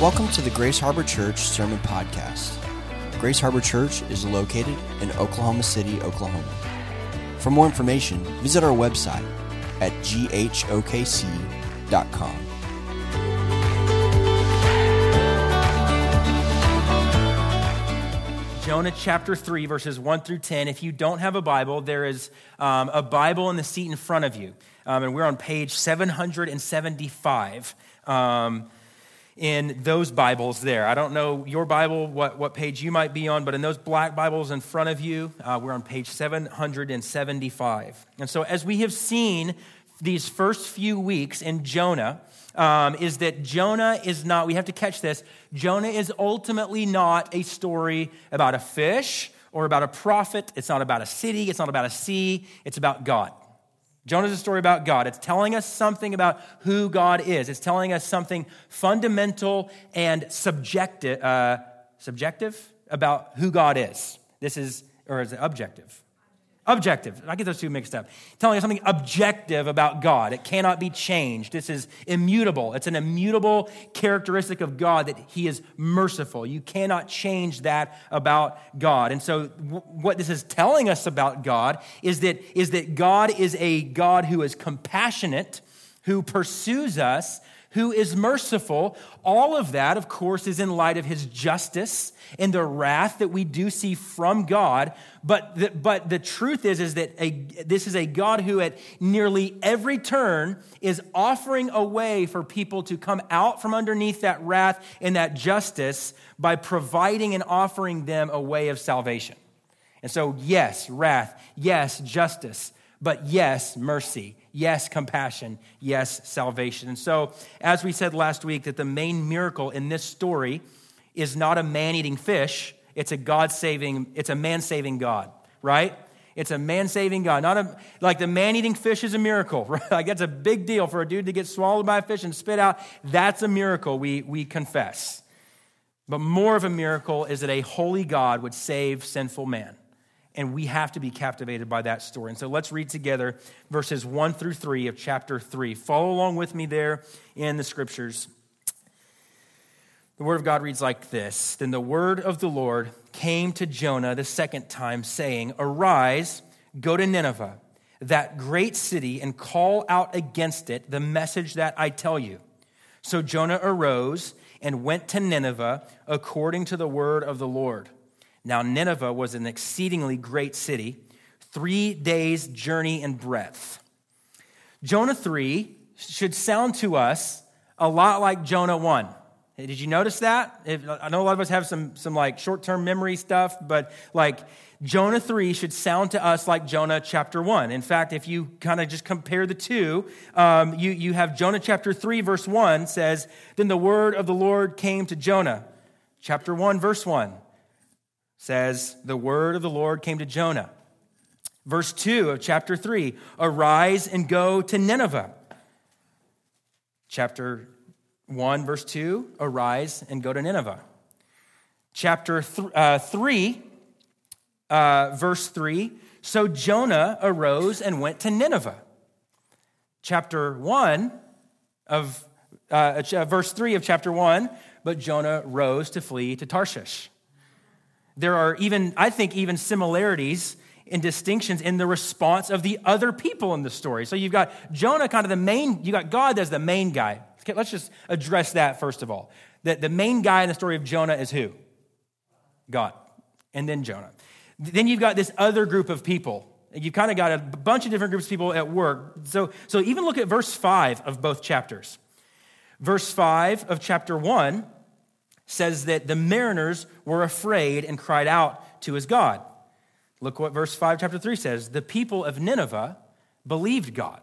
Welcome to the Grace Harbor Church Sermon Podcast. Grace Harbor Church is located in Oklahoma City, Oklahoma. For more information, visit our website at ghokc.com. Jonah chapter 3, verses 1 through 10. If you don't have a Bible, there is um, a Bible in the seat in front of you. Um, and we're on page 775. Um, in those Bibles there. I don't know your Bible, what, what page you might be on, but in those black Bibles in front of you, uh, we're on page 775. And so, as we have seen these first few weeks in Jonah, um, is that Jonah is not, we have to catch this, Jonah is ultimately not a story about a fish or about a prophet. It's not about a city. It's not about a sea. It's about God. Jonah is a story about God. It's telling us something about who God is. It's telling us something fundamental and subjective, uh, subjective about who God is. This is, or is it objective? Objective. I get those two mixed up. Telling us something objective about God. It cannot be changed. This is immutable. It's an immutable characteristic of God that He is merciful. You cannot change that about God. And so, what this is telling us about God is that, is that God is a God who is compassionate, who pursues us, who is merciful. All of that, of course, is in light of his justice and the wrath that we do see from God. But the, but the truth is, is that a, this is a God who, at nearly every turn, is offering a way for people to come out from underneath that wrath and that justice by providing and offering them a way of salvation. And so, yes, wrath, yes, justice, but yes, mercy yes, compassion, yes, salvation. And so, as we said last week, that the main miracle in this story is not a man eating fish, it's a God saving, it's a man saving God, right? It's a man saving God. Not a, like the man eating fish is a miracle, right? Like that's a big deal for a dude to get swallowed by a fish and spit out. That's a miracle, we, we confess. But more of a miracle is that a holy God would save sinful man. And we have to be captivated by that story. And so let's read together verses 1 through 3 of chapter 3. Follow along with me there in the scriptures. The word of God reads like this Then the word of the Lord came to Jonah the second time, saying, Arise, go to Nineveh, that great city, and call out against it the message that I tell you. So Jonah arose and went to Nineveh according to the word of the Lord. Now, Nineveh was an exceedingly great city, three days' journey in breadth. Jonah 3 should sound to us a lot like Jonah 1. Did you notice that? I know a lot of us have some, some like short-term memory stuff, but like Jonah 3 should sound to us like Jonah chapter 1. In fact, if you kind of just compare the two, um, you, you have Jonah chapter 3, verse 1 says, Then the word of the Lord came to Jonah. Chapter 1, verse 1 says, The word of the Lord came to Jonah. Verse 2 of chapter 3 Arise and go to Nineveh. Chapter 1, verse 2 Arise and go to Nineveh. Chapter th- uh, 3, uh, verse 3 So Jonah arose and went to Nineveh. Chapter 1 of uh, verse 3 of chapter 1 But Jonah rose to flee to Tarshish. There are even, I think, even similarities and distinctions in the response of the other people in the story. So you've got Jonah, kind of the main, you got God as the main guy. Okay, let's just address that first of all. That the main guy in the story of Jonah is who? God. And then Jonah. Then you've got this other group of people. You've kind of got a bunch of different groups of people at work. So, so even look at verse 5 of both chapters. Verse 5 of chapter 1 says that the mariners were afraid and cried out to his God. Look what verse 5, chapter 3 says. The people of Nineveh believed God.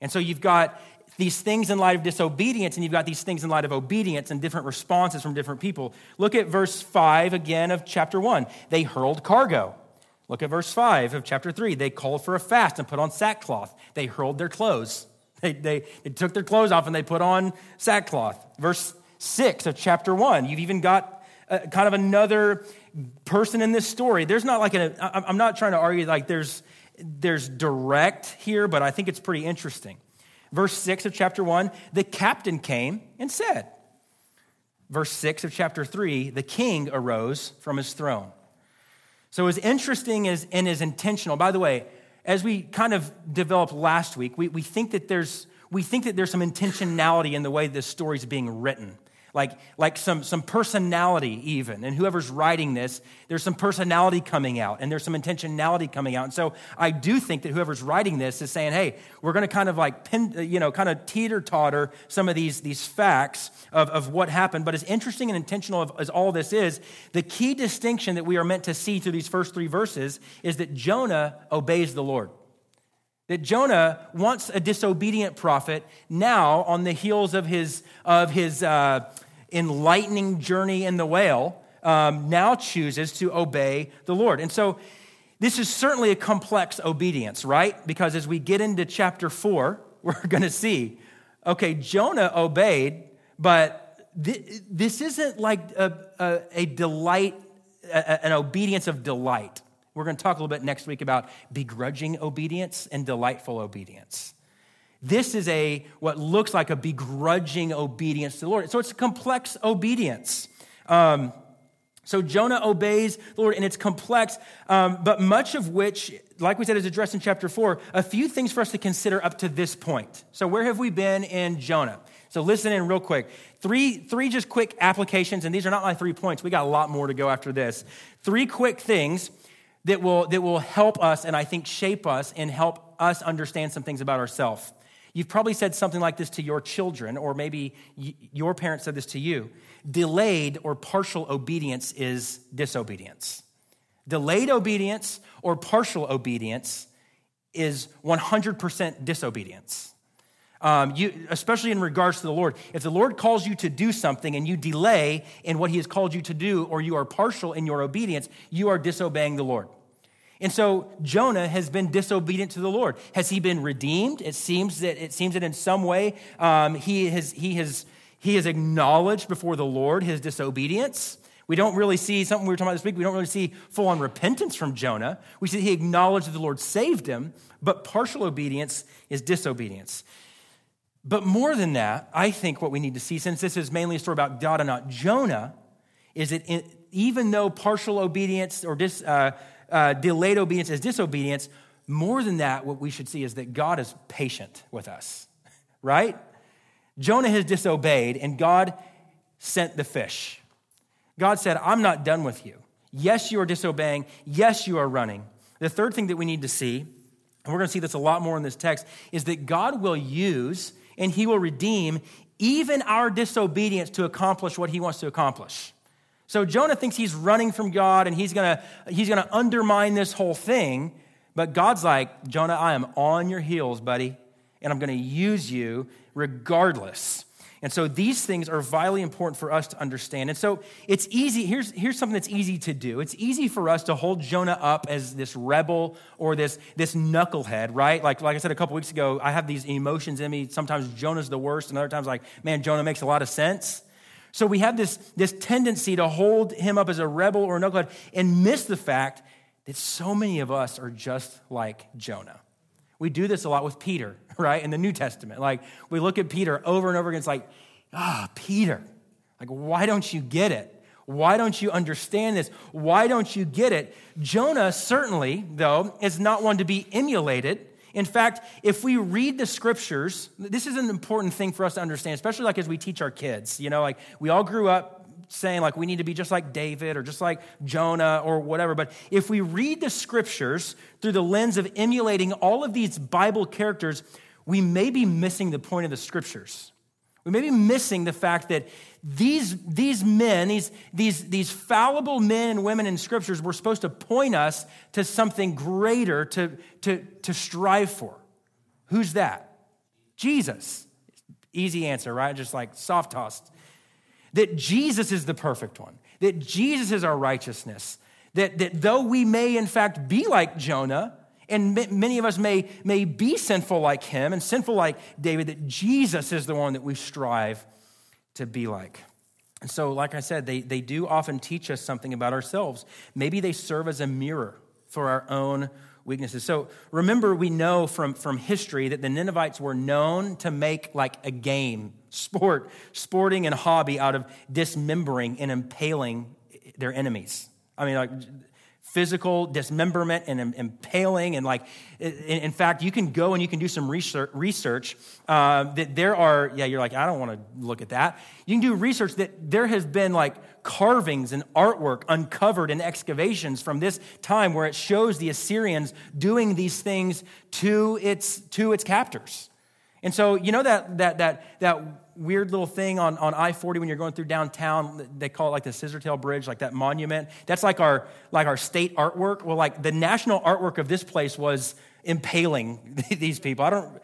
And so you've got these things in light of disobedience, and you've got these things in light of obedience and different responses from different people. Look at verse 5 again of chapter 1. They hurled cargo. Look at verse 5 of chapter 3. They called for a fast and put on sackcloth. They hurled their clothes. They, they, they took their clothes off and they put on sackcloth. Verse 6 of chapter 1. You've even got a, kind of another person in this story. There's not like a, I'm not trying to argue like there's, there's direct here, but I think it's pretty interesting. Verse 6 of chapter 1 the captain came and said, verse 6 of chapter 3, the king arose from his throne. So, as interesting as, and as intentional, by the way, as we kind of developed last week, we, we, think that there's, we think that there's some intentionality in the way this story is being written like, like some, some personality, even. And whoever's writing this, there's some personality coming out and there's some intentionality coming out. And so I do think that whoever's writing this is saying, hey, we're going to kind of like, pin, you know, kind of teeter totter some of these, these facts of, of what happened. But as interesting and intentional as all this is, the key distinction that we are meant to see through these first three verses is that Jonah obeys the Lord. That Jonah, once a disobedient prophet, now on the heels of his, of his uh, enlightening journey in the whale, um, now chooses to obey the Lord. And so this is certainly a complex obedience, right? Because as we get into chapter four, we're going to see okay, Jonah obeyed, but th- this isn't like a, a, a delight, a, an obedience of delight. We're going to talk a little bit next week about begrudging obedience and delightful obedience. This is a what looks like a begrudging obedience to the Lord. So it's a complex obedience. Um, so Jonah obeys the Lord, and it's complex, um, but much of which, like we said, is addressed in chapter four. A few things for us to consider up to this point. So where have we been in Jonah? So listen in real quick. Three, three just quick applications, and these are not my three points. We got a lot more to go after this. Three quick things that will, that will help us and I think shape us and help us understand some things about ourselves. You've probably said something like this to your children, or maybe your parents said this to you. Delayed or partial obedience is disobedience. Delayed obedience or partial obedience is 100% disobedience. Um, you, especially in regards to the Lord. If the Lord calls you to do something and you delay in what He has called you to do, or you are partial in your obedience, you are disobeying the Lord. And so Jonah has been disobedient to the Lord. Has he been redeemed? It seems that it seems that in some way um, he has he has he has acknowledged before the Lord his disobedience. We don't really see something we were talking about this week. We don't really see full on repentance from Jonah. We see he acknowledged that the Lord saved him, but partial obedience is disobedience. But more than that, I think what we need to see, since this is mainly a story about God and not Jonah, is that even though partial obedience or dis, uh, uh, delayed obedience as disobedience. More than that, what we should see is that God is patient with us, right? Jonah has disobeyed, and God sent the fish. God said, I'm not done with you. Yes, you are disobeying. Yes, you are running. The third thing that we need to see, and we're going to see this a lot more in this text, is that God will use and he will redeem even our disobedience to accomplish what he wants to accomplish. So Jonah thinks he's running from God and he's gonna, he's gonna undermine this whole thing. But God's like, Jonah, I am on your heels, buddy, and I'm gonna use you regardless. And so these things are vitally important for us to understand. And so it's easy. Here's, here's something that's easy to do. It's easy for us to hold Jonah up as this rebel or this, this knucklehead, right? Like, like I said a couple weeks ago, I have these emotions in me. Sometimes Jonah's the worst, and other times, like, man, Jonah makes a lot of sense. So we have this, this tendency to hold him up as a rebel or a knucklehead and miss the fact that so many of us are just like Jonah. We do this a lot with Peter, right? In the New Testament. Like we look at Peter over and over again. It's like, ah, oh, Peter. Like, why don't you get it? Why don't you understand this? Why don't you get it? Jonah, certainly, though, is not one to be emulated. In fact, if we read the scriptures, this is an important thing for us to understand, especially like as we teach our kids. You know, like we all grew up saying like we need to be just like David or just like Jonah or whatever. But if we read the scriptures through the lens of emulating all of these Bible characters, we may be missing the point of the scriptures. We may be missing the fact that these, these men, these, these, these fallible men and women in scriptures were supposed to point us to something greater to, to, to strive for. Who's that? Jesus. Easy answer, right? Just like soft tossed. That Jesus is the perfect one, that Jesus is our righteousness, that, that though we may in fact be like Jonah, and many of us may, may be sinful like him and sinful like David, that Jesus is the one that we strive to be like. And so, like I said, they, they do often teach us something about ourselves. Maybe they serve as a mirror for our own weaknesses. So remember, we know from, from history that the Ninevites were known to make like a game, sport, sporting and hobby out of dismembering and impaling their enemies. I mean, like physical dismemberment and impaling and like in, fact you can go and you can do some research, uh, that there are yeah you're like i don't want to look at that. You can do research that there has been like carvings and artwork uncovered in excavations from this time where it shows the assyrians doing these things to its to its captors. And so you know that that that that weird little thing on, on I-40 when you're going through downtown. They call it like the Scissortail Bridge, like that monument. That's like our like our state artwork. Well, like the national artwork of this place was impaling these people. I don't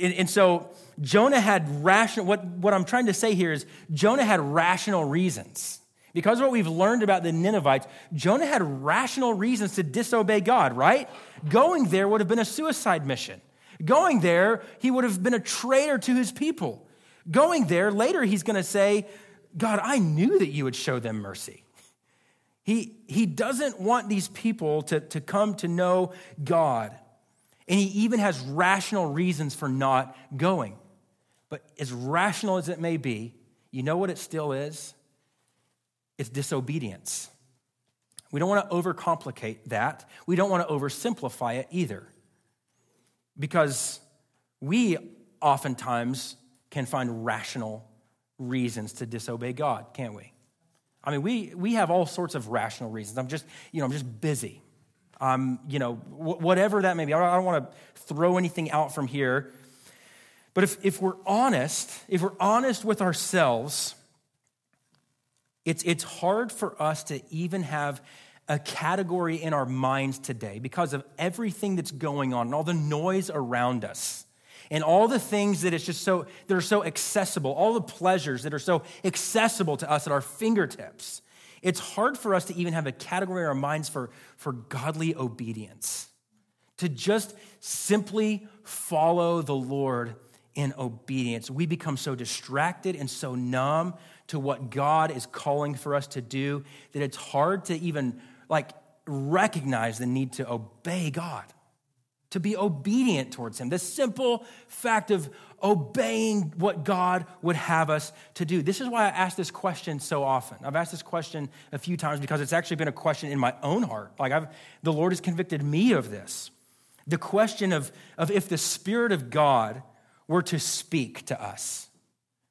and, so Jonah had rational what, what I'm trying to say here is Jonah had rational reasons. Because of what we've learned about the Ninevites, Jonah had rational reasons to disobey God, right? Going there would have been a suicide mission. Going there, he would have been a traitor to his people. Going there, later he's going to say, God, I knew that you would show them mercy. He, he doesn't want these people to, to come to know God. And he even has rational reasons for not going. But as rational as it may be, you know what it still is? It's disobedience. We don't want to overcomplicate that. We don't want to oversimplify it either. Because we oftentimes can find rational reasons to disobey God, can't we? I mean, we, we have all sorts of rational reasons. I'm just, you know, I'm just busy. I'm, you know, whatever that may be. I don't, don't want to throw anything out from here. But if, if we're honest, if we're honest with ourselves, it's, it's hard for us to even have a category in our minds today because of everything that's going on and all the noise around us and all the things that it's just so that are so accessible, all the pleasures that are so accessible to us at our fingertips. It's hard for us to even have a category in our minds for, for godly obedience. To just simply follow the Lord in obedience. We become so distracted and so numb to what God is calling for us to do that it's hard to even like recognize the need to obey God to be obedient towards Him. The simple fact of obeying what God would have us to do. This is why I ask this question so often. I've asked this question a few times because it's actually been a question in my own heart. Like I've, the Lord has convicted me of this. The question of, of if the Spirit of God were to speak to us,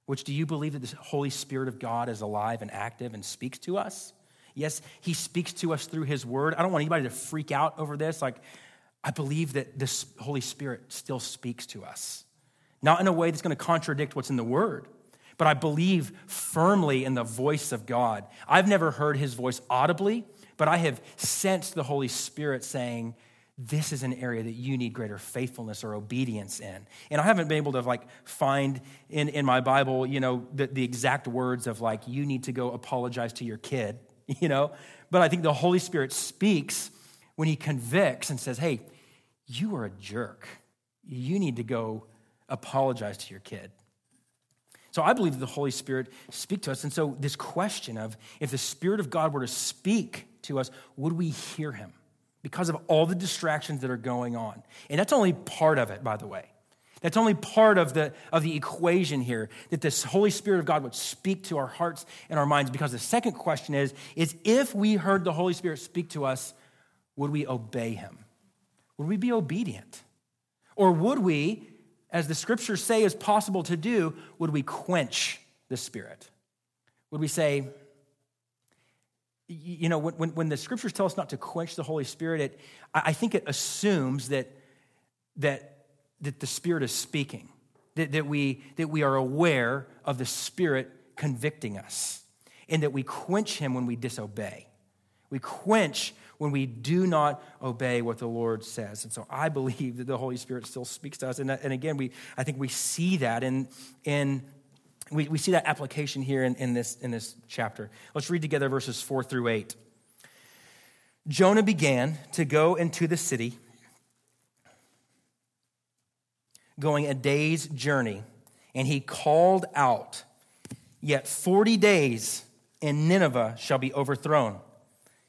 which do you believe that the Holy Spirit of God is alive and active and speaks to us? Yes, he speaks to us through his word. I don't want anybody to freak out over this. Like, I believe that this Holy Spirit still speaks to us. Not in a way that's going to contradict what's in the Word, but I believe firmly in the voice of God. I've never heard his voice audibly, but I have sensed the Holy Spirit saying, this is an area that you need greater faithfulness or obedience in. And I haven't been able to like find in, in my Bible, you know, the, the exact words of like, you need to go apologize to your kid, you know? But I think the Holy Spirit speaks when he convicts and says, hey, you are a jerk. You need to go apologize to your kid. So I believe that the Holy Spirit speak to us. And so this question of if the Spirit of God were to speak to us, would we hear him? Because of all the distractions that are going on. And that's only part of it, by the way. That's only part of the, of the equation here, that this Holy Spirit of God would speak to our hearts and our minds. Because the second question is, is if we heard the Holy Spirit speak to us, would we obey him? Would we be obedient? Or would we, as the scriptures say is possible to do, would we quench the Spirit? Would we say, you know, when, when the scriptures tell us not to quench the Holy Spirit, it, I think it assumes that, that, that the Spirit is speaking, that, that, we, that we are aware of the Spirit convicting us, and that we quench Him when we disobey. We quench when we do not obey what the Lord says. And so I believe that the Holy Spirit still speaks to us. And, and again, we, I think we see that in, in we, we see that application here in, in, this, in this chapter. Let's read together verses 4 through 8. Jonah began to go into the city, going a day's journey, and he called out, Yet 40 days, and Nineveh shall be overthrown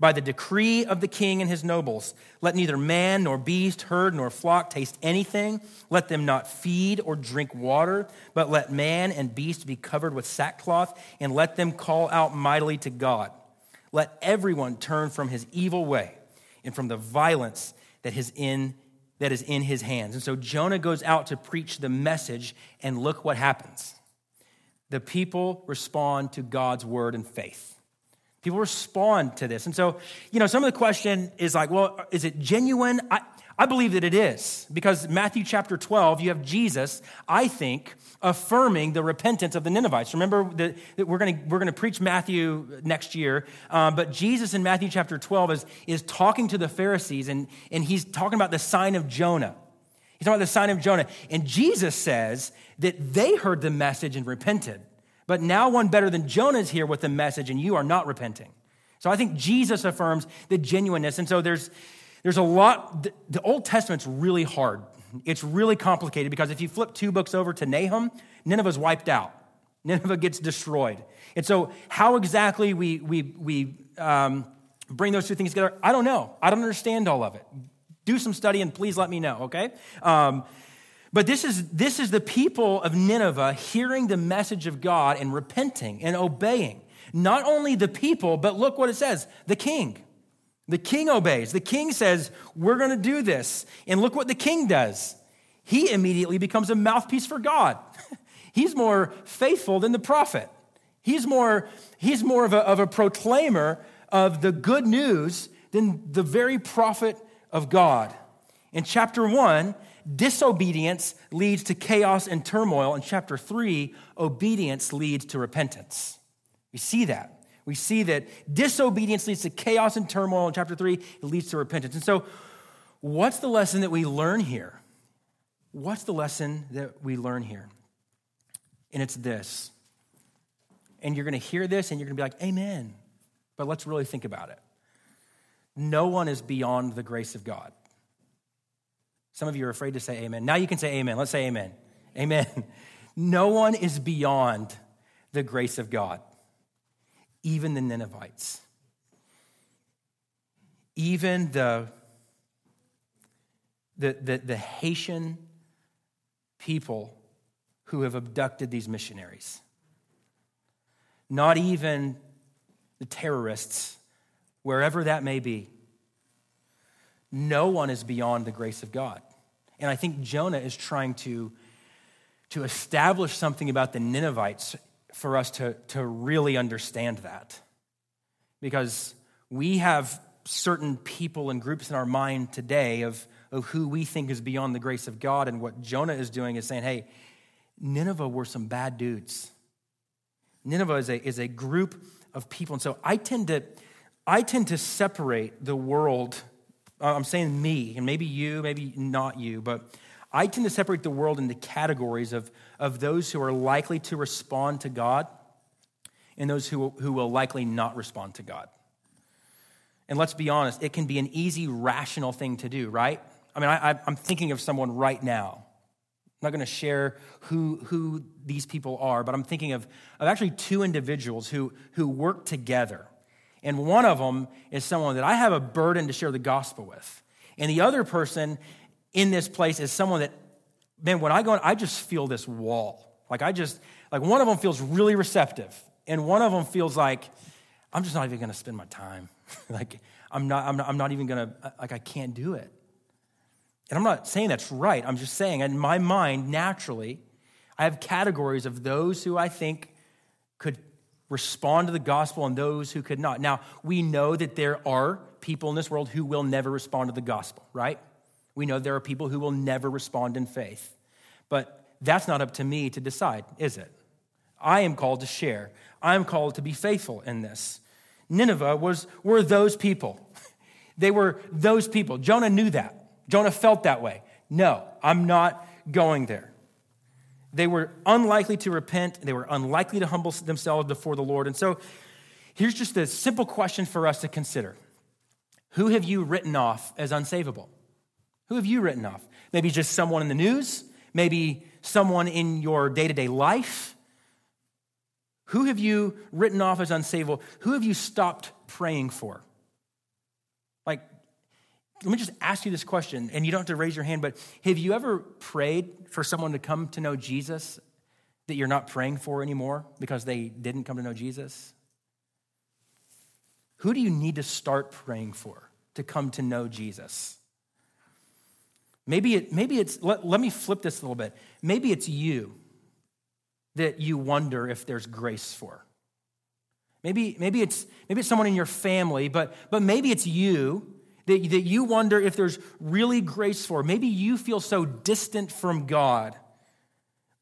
by the decree of the king and his nobles. Let neither man nor beast, herd nor flock taste anything. Let them not feed or drink water, but let man and beast be covered with sackcloth, and let them call out mightily to God. Let everyone turn from his evil way and from the violence that is in that is in his hands. And so Jonah goes out to preach the message, and look what happens. The people respond to God's word and faith. People respond to this. And so, you know, some of the question is like, well, is it genuine? I, I believe that it is because Matthew chapter 12, you have Jesus, I think, affirming the repentance of the Ninevites. Remember that we're going we're gonna preach Matthew next year, um, but Jesus in Matthew chapter 12 is, is talking to the Pharisees and, and he's talking about the sign of Jonah. He's talking about the sign of Jonah. And Jesus says that they heard the message and repented. But now one better than Jonah is here with the message, and you are not repenting. So I think Jesus affirms the genuineness. And so there's, there's a lot, the, the Old Testament's really hard. It's really complicated because if you flip two books over to Nahum, Nineveh's wiped out. Nineveh gets destroyed. And so, how exactly we, we, we um, bring those two things together, I don't know. I don't understand all of it. Do some study and please let me know, okay? Um, but this is, this is the people of Nineveh hearing the message of God and repenting and obeying. Not only the people, but look what it says the king. The king obeys. The king says, We're going to do this. And look what the king does. He immediately becomes a mouthpiece for God. he's more faithful than the prophet. He's more, he's more of, a, of a proclaimer of the good news than the very prophet of God. In chapter one, disobedience leads to chaos and turmoil. In chapter 3, obedience leads to repentance. We see that. We see that disobedience leads to chaos and turmoil. In chapter 3, it leads to repentance. And so, what's the lesson that we learn here? What's the lesson that we learn here? And it's this. And you're going to hear this and you're going to be like, Amen. But let's really think about it. No one is beyond the grace of God. Some of you are afraid to say amen. Now you can say amen. Let's say amen. Amen. No one is beyond the grace of God, even the Ninevites, even the, the, the, the Haitian people who have abducted these missionaries. Not even the terrorists, wherever that may be. No one is beyond the grace of God. And I think Jonah is trying to, to establish something about the Ninevites for us to, to really understand that. Because we have certain people and groups in our mind today of, of who we think is beyond the grace of God. And what Jonah is doing is saying, hey, Nineveh were some bad dudes. Nineveh is a, is a group of people. And so I tend to, I tend to separate the world Uh, I'm saying me, and maybe you, maybe not you, but I tend to separate the world into categories of, of those who are likely to respond to God and those who, who will likely not respond to God. And let's be honest, it can be an easy, rational thing to do, right? I mean, I, I'm thinking of someone right now. I'm not going to share who, who these people are, but I'm thinking of, of actually two individuals who, who work together and one of them is someone that I have a burden to share the gospel with. And the other person in this place is someone that, man, when I go in, I just feel this wall. Like I just, like one of them feels really receptive. And one of them feels like, I'm just not even to spend my time. like I'm not, I'm not, I'm not even going to, uh, like I can't do it. And I'm not saying that's right. I'm just saying in my mind, naturally, I have categories of those who I think could respond to the gospel and those who could not. Now, we know that there are people in this world who will never respond to the gospel, right? We know there are people who will never respond in faith. But that's not up to me to decide, is it? I am called to share. I am called to be faithful in this. Nineveh was were those people. They were those people. Jonah knew that. Jonah felt that way. No, I'm not going there. They were unlikely to repent, they were unlikely to humble themselves before the Lord. And so here's just a simple question for us to consider Who have you written off as unsavable? Who have you written off? Maybe just someone in the news, maybe someone in your day to day life. Who have you written off as unsavable? Who have you stopped praying for? Let me just ask you this question, and you don't have to raise your hand, but have you ever prayed for someone to come to know Jesus that you're not praying for anymore because they didn't come to know Jesus? Who do you need to start praying for to come to know Jesus? Maybe, it, maybe it's, let, let me flip this a little bit. Maybe it's you that you wonder if there's grace for. Maybe, maybe, it's, maybe it's someone in your family, but, but maybe it's you that, that you wonder if there's really grace for. Maybe you feel so distant from God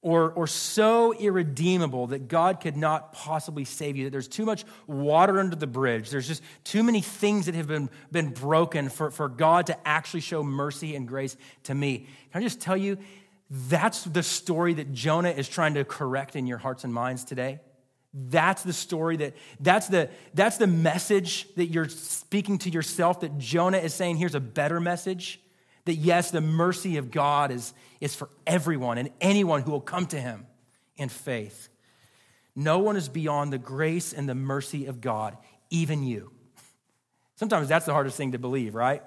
or, or so irredeemable that God could not possibly save you, that there's too much water under the bridge. There's just too many things that have been, been broken for, for God to actually show mercy and grace to me. Can I just tell you, that's the story that Jonah is trying to correct in your hearts and minds today. That's the story that, that's the, that's the message that you're speaking to yourself that Jonah is saying, here's a better message that yes, the mercy of God is, is for everyone and anyone who will come to him in faith. No one is beyond the grace and the mercy of God, even you. Sometimes that's the hardest thing to believe, right?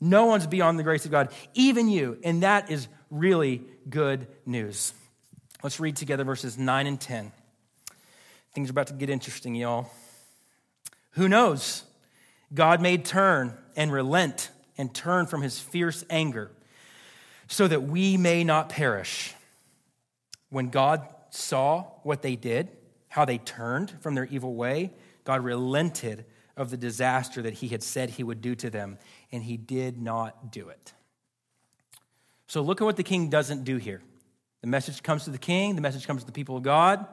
No one's beyond the grace of God, even you. And that is really good news. Let's read together verses 9 and 10. Things are about to get interesting, y'all. Who knows? God may turn and relent and turn from his fierce anger so that we may not perish. When God saw what they did, how they turned from their evil way, God relented of the disaster that he had said he would do to them, and he did not do it. So look at what the king doesn't do here. The message comes to the king, the message comes to the people of God.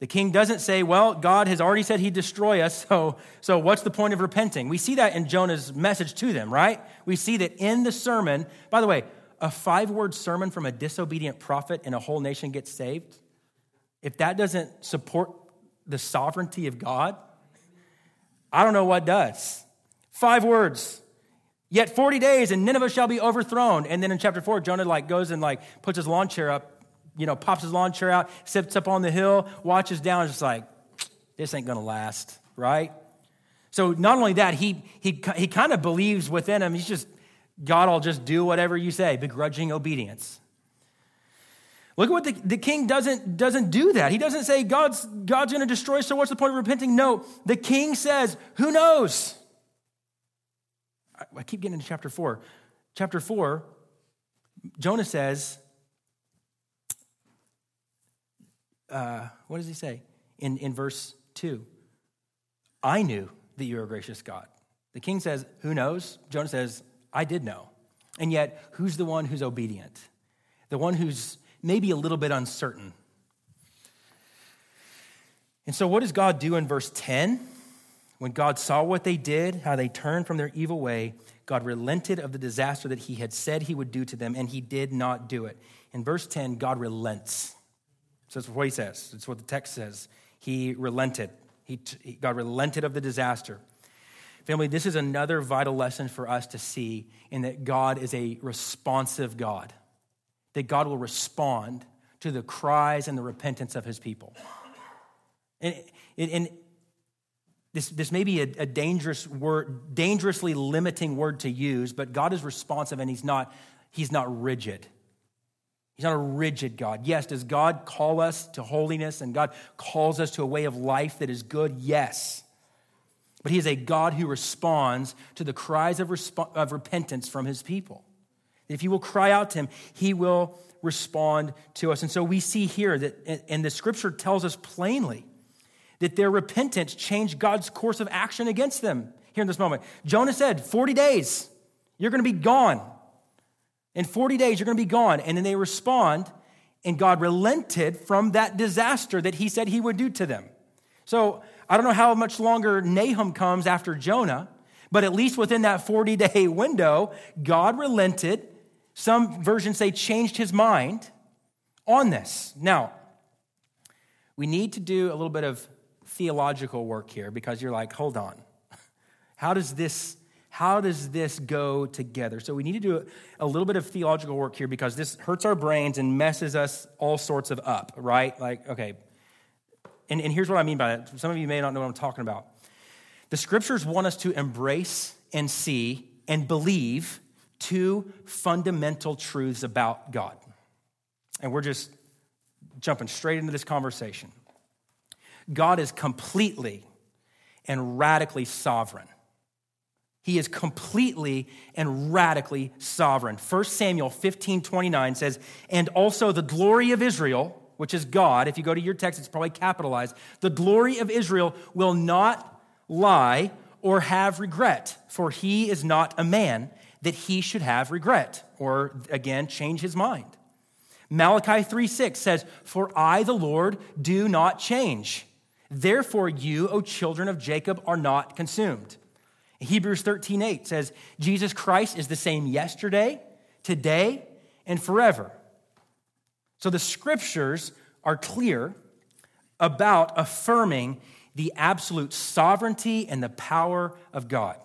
The king doesn't say, Well, God has already said he'd destroy us, so, so what's the point of repenting? We see that in Jonah's message to them, right? We see that in the sermon, by the way, a five word sermon from a disobedient prophet and a whole nation gets saved. If that doesn't support the sovereignty of God, I don't know what does. Five words. Yet 40 days and Nineveh shall be overthrown. And then in chapter 4, Jonah like goes and like puts his lawn chair up you know, pops his lawn chair out, sits up on the hill, watches down, and just like, this ain't gonna last, right? So not only that, he he he kind of believes within him, he's just God will just do whatever you say, begrudging obedience. Look at what the, the king doesn't, doesn't do that. He doesn't say, God's, God's going to destroy, so what's the point of repenting? No, the king says, Who knows? I, I keep getting into chapter four. Chapter four, Jonah says, uh, what does he say in, in verse 2? I knew that you are a gracious God. The king says, Who knows? Jonah says, I did know. And yet, who's the one who's obedient? The one who's maybe a little bit uncertain. And so, what does God do in verse 10? When God saw what they did, how they turned from their evil way, God relented of the disaster that he had said he would do to them, and he did not do it. In verse 10, God relents. So that's what he says. That's what the text says. He relented. He, God relented of the disaster. Family, this is another vital lesson for us to see in that God is a responsive God, that God will respond to the cries and the repentance of his people. And, and this, this may be a, a dangerous word, dangerously limiting word to use, but God is responsive and he's not, he's not rigid. He's not a rigid God. Yes, does God call us to holiness and God calls us to a way of life that is good? Yes. But He is a God who responds to the cries of, resp- of repentance from His people. If you will cry out to Him, He will respond to us. And so we see here that, and the scripture tells us plainly that their repentance changed God's course of action against them here in this moment. Jonah said, 40 days, you're going to be gone. In 40 days, you're going to be gone. And then they respond, and God relented from that disaster that he said he would do to them. So I don't know how much longer Nahum comes after Jonah, but at least within that 40 day window, God relented. Some versions say changed his mind on this. Now, we need to do a little bit of theological work here because you're like, hold on. How does this how does this go together? So we need to do a little bit of theological work here because this hurts our brains and messes us all sorts of up, right? Like, okay. And, and here's what I mean by that. Some of you may not know what I'm talking about. The scriptures want us to embrace and see and believe two fundamental truths about God. And we're just jumping straight into this conversation. God is completely and radically sovereign. He is completely and radically sovereign. 1 Samuel 15 29 says, And also the glory of Israel, which is God, if you go to your text, it's probably capitalized, the glory of Israel will not lie or have regret, for he is not a man that he should have regret, or again, change his mind. Malachi 3 6 says, For I, the Lord, do not change. Therefore, you, O children of Jacob, are not consumed. Hebrews 13 8 says, Jesus Christ is the same yesterday, today, and forever. So the scriptures are clear about affirming the absolute sovereignty and the power of God.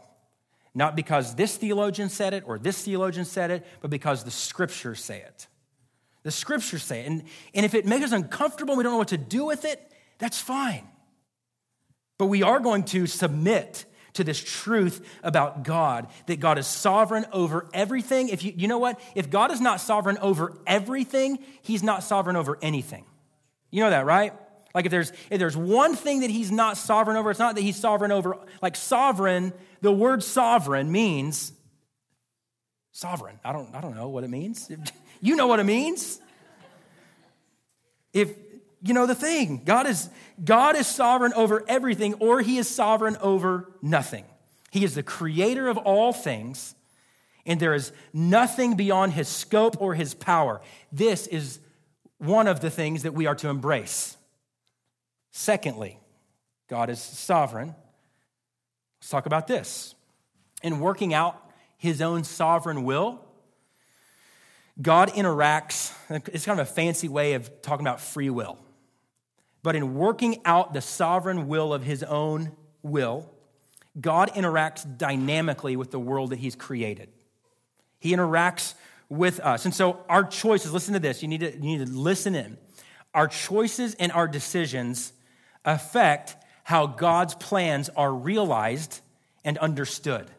Not because this theologian said it or this theologian said it, but because the scriptures say it. The scriptures say it. And, and if it makes us uncomfortable, we don't know what to do with it, that's fine. But we are going to submit to this truth about God, that God is sovereign over everything. If you, you know what? If God is not sovereign over everything, he's not sovereign over anything. You know that, right? Like if there's if there's one thing that he's not sovereign over, it's not that he's sovereign over like sovereign, the word sovereign means sovereign. I don't I don't know what it means. You know what it means. If you know the thing. God is, God is sovereign over everything, or he is sovereign over nothing. He is the creator of all things, and there is nothing beyond his scope or his power. This is one of the things that we are to embrace. Secondly, God is sovereign. Let's talk about this. In working out his own sovereign will, God interacts, it's kind of a fancy way of talking about free will but in working out the sovereign will of his own will, God interacts dynamically with the world that he's created. He interacts with us. And so our choices, listen to this, you need to, you need to listen in. Our choices and our decisions affect how God's plans are realized and understood.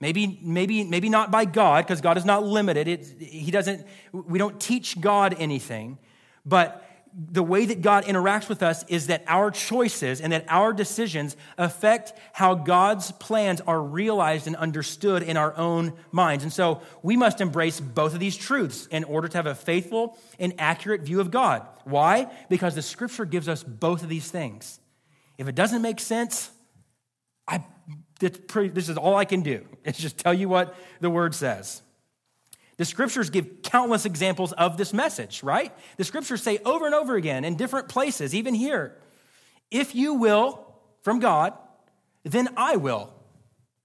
Maybe, maybe, maybe not by God, because God is not limited. It, he doesn't, we don't teach God anything, but the way that God interacts with us is that our choices and that our decisions affect how God's plans are realized and understood in our own minds. And so we must embrace both of these truths in order to have a faithful and accurate view of God. Why? Because the scripture gives us both of these things. If it doesn't make sense, I, pretty, this is all I can do. It's just tell you what the word says. The scriptures give countless examples of this message, right? The scriptures say over and over again in different places, even here, if you will from God, then I will.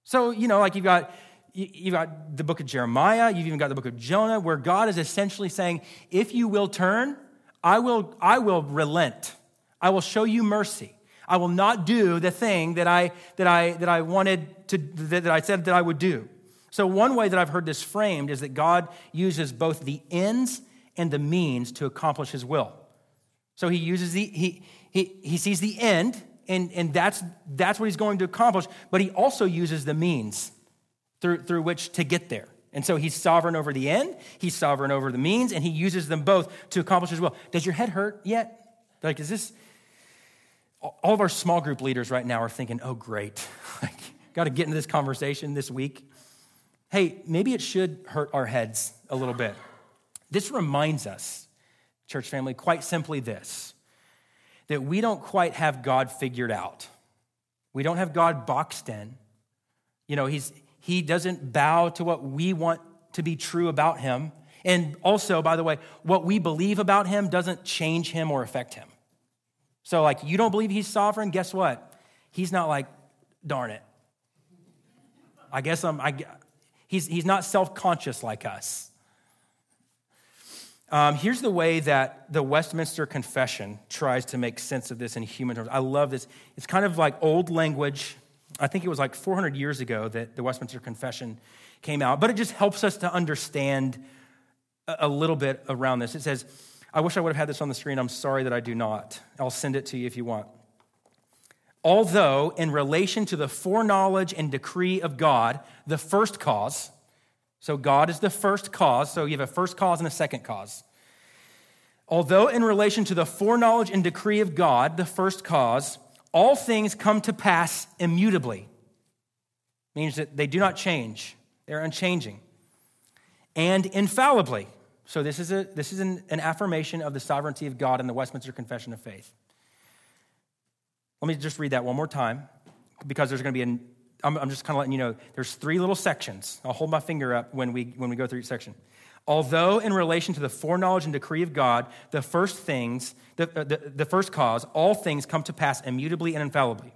So, you know, like you've got you've got the book of Jeremiah, you've even got the book of Jonah, where God is essentially saying, if you will turn, I will, I will relent. I will show you mercy. I will not do the thing that I that I that I wanted to that I said that I would do. So, one way that I've heard this framed is that God uses both the ends and the means to accomplish his will. So, he uses the, he, he, he sees the end, and, and that's, that's what he's going to accomplish, but he also uses the means through, through which to get there. And so he's sovereign over the end, he's sovereign over the means, and he uses them both to accomplish his will. Does your head hurt yet? Like, is this. All of our small group leaders right now are thinking, oh, great. Like, got to get into this conversation this week hey, maybe it should hurt our heads a little bit. This reminds us, church family, quite simply this that we don't quite have God figured out. We don't have God boxed in. You know, he's, he doesn't bow to what we want to be true about him. And also, by the way, what we believe about him doesn't change him or affect him. So, like, you don't believe he's sovereign? Guess what? He's not like, darn it. I guess I'm, I, He's, he's not self conscious like us. Um, here's the way that the Westminster Confession tries to make sense of this in human terms. I love this. It's kind of like old language. I think it was like 400 years ago that the Westminster Confession came out, but it just helps us to understand a little bit around this. It says, I wish I would have had this on the screen. I'm sorry that I do not. I'll send it to you if you want. Although, in relation to the foreknowledge and decree of God, the first cause, so God is the first cause, so you have a first cause and a second cause. Although, in relation to the foreknowledge and decree of God, the first cause, all things come to pass immutably, means that they do not change, they're unchanging, and infallibly. So, this is, a, this is an, an affirmation of the sovereignty of God in the Westminster Confession of Faith. Let me just read that one more time because there's going to be an, I'm, I'm just kind of letting you know, there's three little sections. I'll hold my finger up when we, when we go through each section. Although, in relation to the foreknowledge and decree of God, the first things, the, uh, the, the first cause, all things come to pass immutably and infallibly.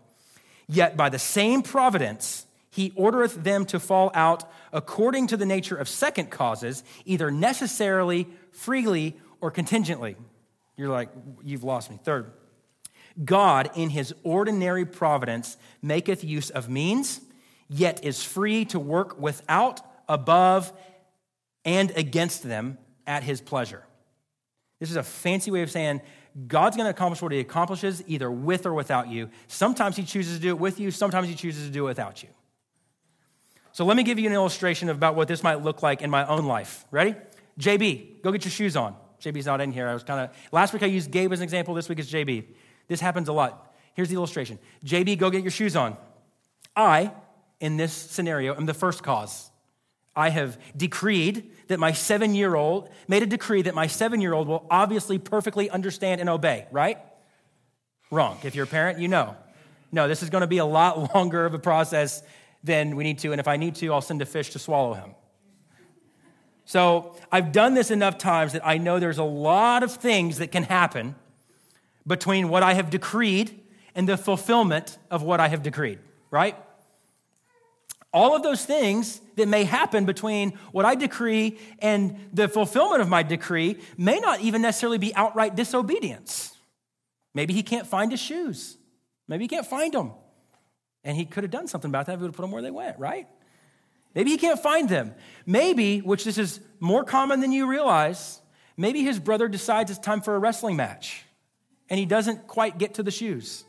Yet by the same providence, he ordereth them to fall out according to the nature of second causes, either necessarily, freely, or contingently. You're like, you've lost me. Third, God, in his ordinary providence, maketh use of means, yet is free to work without, above, and against them at his pleasure. This is a fancy way of saying God's going to accomplish what he accomplishes either with or without you. Sometimes he chooses to do it with you, sometimes he chooses to do it without you. So let me give you an illustration about what this might look like in my own life. Ready? JB, go get your shoes on. JB's not in here. I was kind of, last week I used Gabe as an example, this week is JB. This happens a lot. Here's the illustration JB, go get your shoes on. I, in this scenario, am the first cause. I have decreed that my seven year old, made a decree that my seven year old will obviously perfectly understand and obey, right? Wrong. If you're a parent, you know. No, this is going to be a lot longer of a process than we need to. And if I need to, I'll send a fish to swallow him. So I've done this enough times that I know there's a lot of things that can happen between what I have decreed and the fulfillment of what I have decreed, right? All of those things that may happen between what I decree and the fulfillment of my decree may not even necessarily be outright disobedience. Maybe he can't find his shoes. Maybe he can't find them. And he could have done something about that if he would have put them where they went, right? Maybe he can't find them. Maybe, which this is more common than you realize, maybe his brother decides it's time for a wrestling match and he doesn't quite get to the shoes.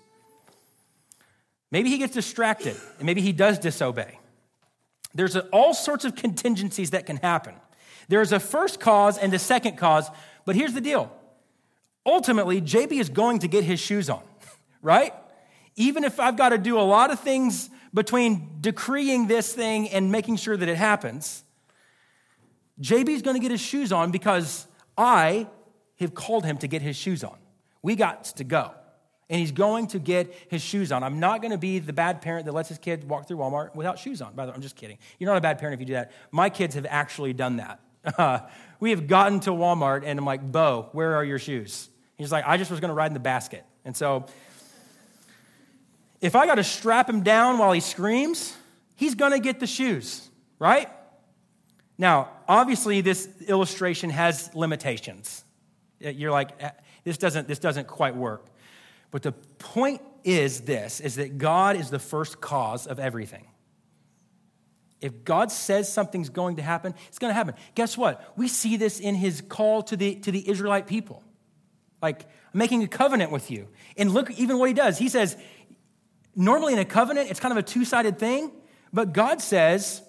Maybe he gets distracted and maybe he does disobey. There's all sorts of contingencies that can happen. There's a first cause and a second cause, but here's the deal. Ultimately, JB is going to get his shoes on, right? Even if I've got to do a lot of things between decreeing this thing and making sure that it happens, JB is going to get his shoes on because I have called him to get his shoes on. We got to go. And he's going to get his shoes on. I'm not going to be the bad parent that lets his kid walk through Walmart without shoes on. By the way, I'm just kidding. You're not a bad parent if you do that. My kids have actually done that. We have gotten to Walmart and I'm like, Bo, where are your shoes? He's like, I just was going to ride in the basket. And so if I got to strap him down while he screams, he's going to get the shoes, right? Now, obviously, this illustration has limitations. You're like, this doesn't, this doesn't quite work. But the point is this is that God is the first cause of everything. If God says something's going to happen, it's going to happen. Guess what? We see this in his call to the, to the Israelite people. Like, I'm making a covenant with you. And look even what he does. He says, normally in a covenant, it's kind of a two sided thing, but God says,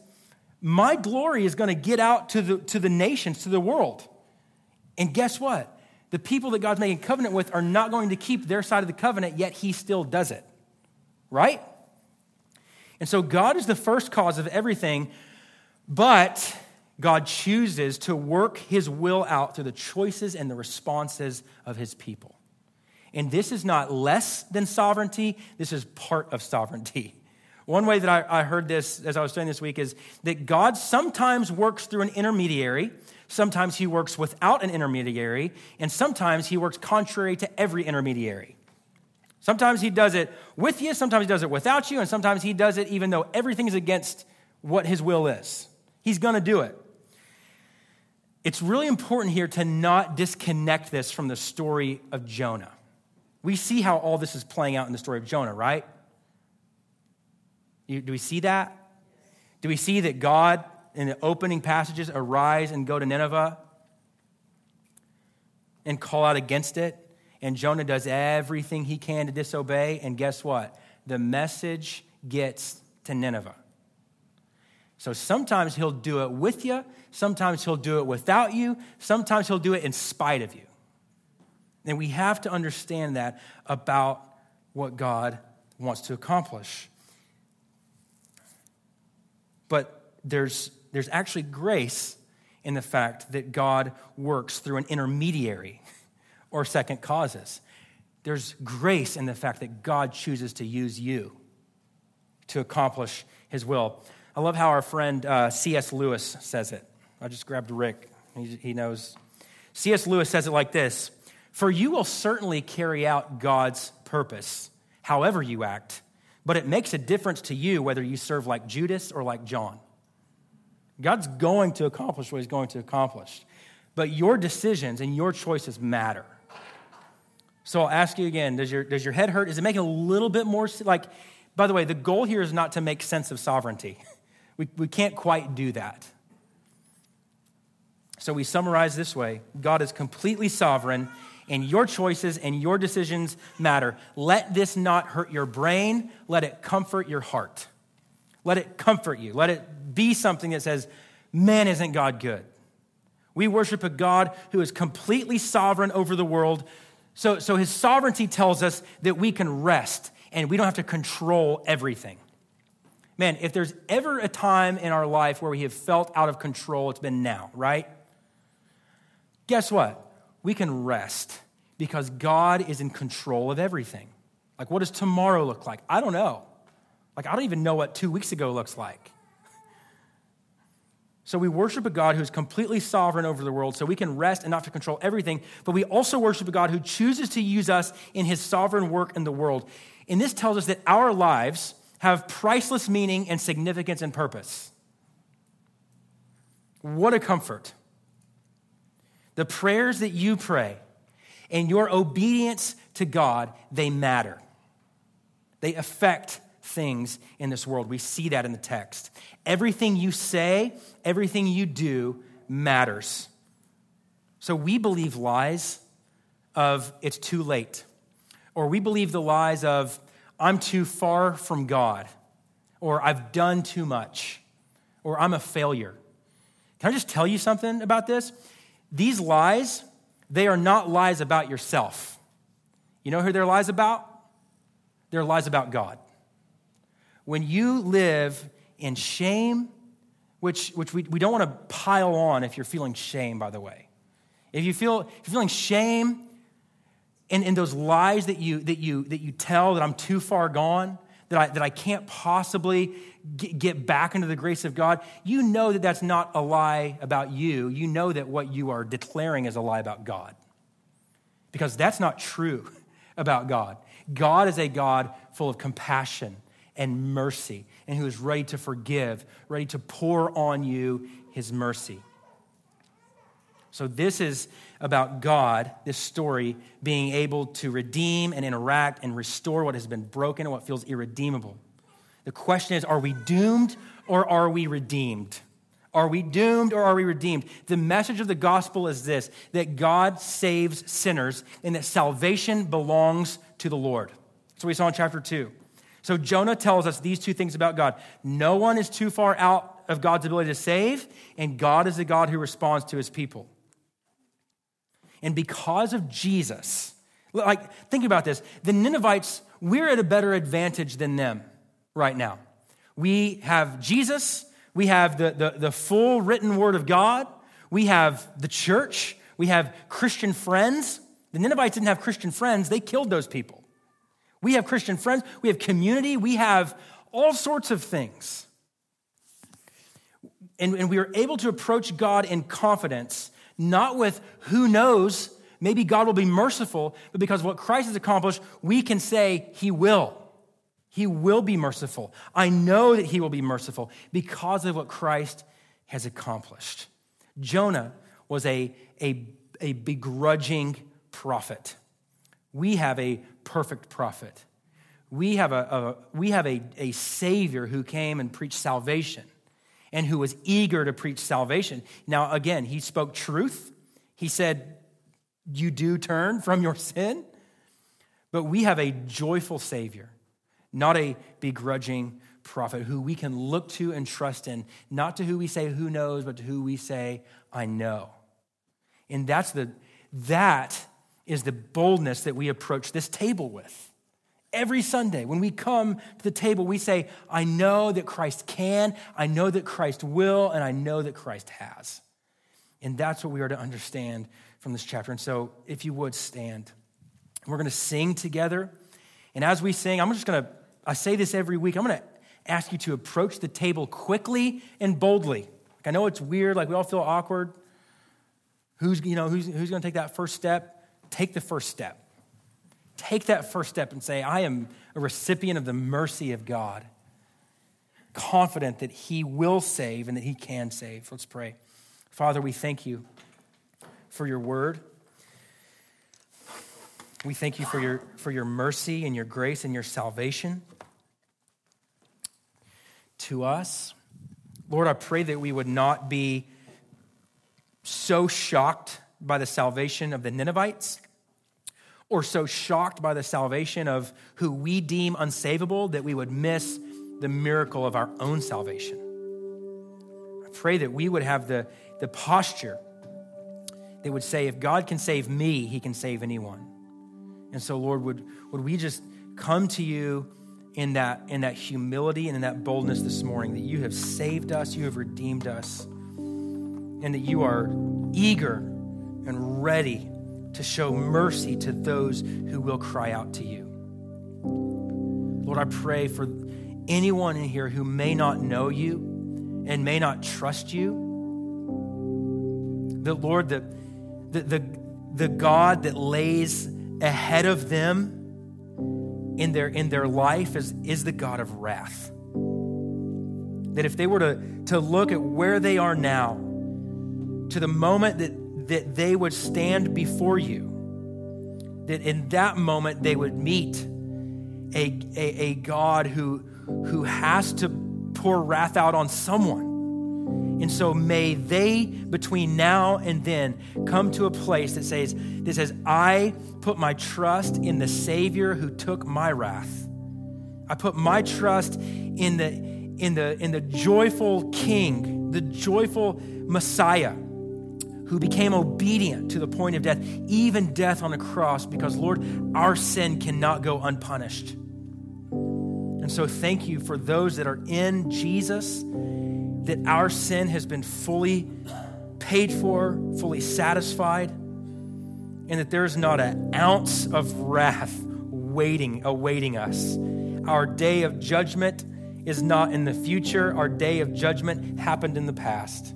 My glory is going to get out to the, to the nations, to the world. And guess what? The people that God's making covenant with are not going to keep their side of the covenant, yet he still does it. Right? And so God is the first cause of everything, but God chooses to work his will out through the choices and the responses of his people. And this is not less than sovereignty, this is part of sovereignty. One way that I, I heard this as I was studying this week is that God sometimes works through an intermediary Sometimes he works without an intermediary, and sometimes he works contrary to every intermediary. Sometimes he does it with you, sometimes he does it without you, and sometimes he does it even though everything is against what his will is. He's going to do it. it's really important here to not disconnect this from the story of Jonah. We see how all this is playing out in the story of Jonah, right? do we see that? Do we see that God, in the opening passages, arise and go to Nineveh and call out against it? And Jonah does everything he can to disobey. And guess what? The message gets to Nineveh. So sometimes he'll do it with you, sometimes he'll do it without you, sometimes he'll do it in spite of you. And we have to understand that about what God wants to accomplish. But there's, there's actually grace in the fact that God works through an intermediary or second causes. There's grace in the fact that God chooses to use you to accomplish his will. I love how our friend uh, C.S. Lewis says it. I just grabbed Rick, he, he knows. C.S. Lewis says it like this For you will certainly carry out God's purpose, however you act, but it makes a difference to you whether you serve like Judas or like John. God's going to accomplish what he's going to accomplish, but your decisions and your choices matter. So I'll ask you again does your, does your head hurt? Is it making a little bit more like, by the way, the goal here is not to make sense of sovereignty. We, we can't quite do that. So we summarize this way God is completely sovereign, and your choices and your decisions matter. Let this not hurt your brain, let it comfort your heart. Let it comfort you. Let it be something that says, Man, isn't God good? We worship a God who is completely sovereign over the world. So, so his sovereignty tells us that we can rest and we don't have to control everything. Man, if there's ever a time in our life where we have felt out of control, it's been now, right? Guess what? We can rest because God is in control of everything. Like, what does tomorrow look like? I don't know. Like, I don't even know what two weeks ago looks like. So we worship a God who's completely sovereign over the world, so we can rest and not to control everything. But we also worship a God who chooses to use us in his sovereign work in the world. And this tells us that our lives have priceless meaning and significance and purpose. What a comfort. The prayers that you pray and your obedience to God, they matter. They affect things in this world. We see that in the text. Everything you say, everything you do matters. So we believe lies of it's too late, or we believe the lies of I'm too far from God, or I've done too much, or I'm a failure. Can I just tell you something about this? These lies, they are not lies about yourself. You know who they're lies about? They're lies about God. When you live in shame, which, which we, we don't want to pile on if you're feeling shame, by the way. If, you feel, if you're feeling shame and, and those lies that you, that, you, that you tell that I'm too far gone, that I, that I can't possibly get back into the grace of God, you know that that's not a lie about you. You know that what you are declaring is a lie about God. Because that's not true about God. God is a God full of compassion and mercy, and who is ready to forgive, ready to pour on you his mercy. So, this is about God, this story, being able to redeem and interact and restore what has been broken and what feels irredeemable. The question is are we doomed or are we redeemed? Are we doomed or are we redeemed? The message of the gospel is this that God saves sinners and that salvation belongs to the Lord. That's what we saw in chapter 2. So Jonah tells us these two things about God. No one is too far out of God's ability to save, and God is a God who responds to his people. And because of Jesus, like, think about this the Ninevites, we're at a better advantage than them right now. We have Jesus, we have the, the, the full written word of God, we have the church, we have Christian friends. The Ninevites didn't have Christian friends, they killed those people. We have Christian friends, we have community, we have all sorts of things. And, and we are able to approach God in confidence not with who knows, maybe God will be merciful, but because of what Christ has accomplished, we can say he will. He will be merciful. I know that he will be merciful because of what Christ has accomplished. Jonah was a, a, a begrudging prophet. We have a perfect prophet. We have, a, a, we have a, a Savior who came and preached salvation and who was eager to preach salvation. Now, again, he spoke truth. He said, You do turn from your sin. But we have a joyful Savior, not a begrudging prophet who we can look to and trust in, not to who we say who knows, but to who we say, I know. And that's the, that is the boldness that we approach this table with. Every Sunday, when we come to the table, we say, I know that Christ can, I know that Christ will, and I know that Christ has. And that's what we are to understand from this chapter. And so, if you would stand, we're going to sing together. And as we sing, I'm just going to, I say this every week, I'm going to ask you to approach the table quickly and boldly. Like, I know it's weird, like we all feel awkward. Who's, you know, who's, who's going to take that first step? Take the first step. Take that first step and say, I am a recipient of the mercy of God, confident that He will save and that He can save. Let's pray. Father, we thank you for your word. We thank you for your, for your mercy and your grace and your salvation to us. Lord, I pray that we would not be so shocked by the salvation of the Ninevites or so shocked by the salvation of who we deem unsavable that we would miss the miracle of our own salvation. I pray that we would have the, the posture that would say, if God can save me, he can save anyone. And so, Lord, would, would we just come to you in that, in that humility and in that boldness this morning that you have saved us, you have redeemed us, and that you are eager and ready to show mercy to those who will cry out to you. Lord, I pray for anyone in here who may not know you and may not trust you. That, Lord, the, the, the, the God that lays ahead of them in their, in their life is, is the God of wrath. That if they were to, to look at where they are now, to the moment that that they would stand before you, that in that moment they would meet a, a, a God who, who has to pour wrath out on someone. And so may they, between now and then, come to a place that says, that says, I put my trust in the Savior who took my wrath. I put my trust in the, in the, in the joyful King, the joyful Messiah who became obedient to the point of death, even death on the cross, because, Lord, our sin cannot go unpunished. And so, thank you for those that are in Jesus, that our sin has been fully paid for, fully satisfied, and that there is not an ounce of wrath waiting, awaiting us. Our day of judgment is not in the future, our day of judgment happened in the past.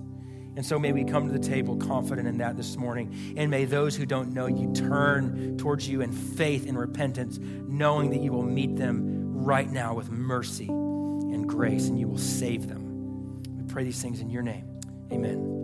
And so may we come to the table confident in that this morning. And may those who don't know you turn towards you in faith and repentance, knowing that you will meet them right now with mercy and grace and you will save them. We pray these things in your name. Amen.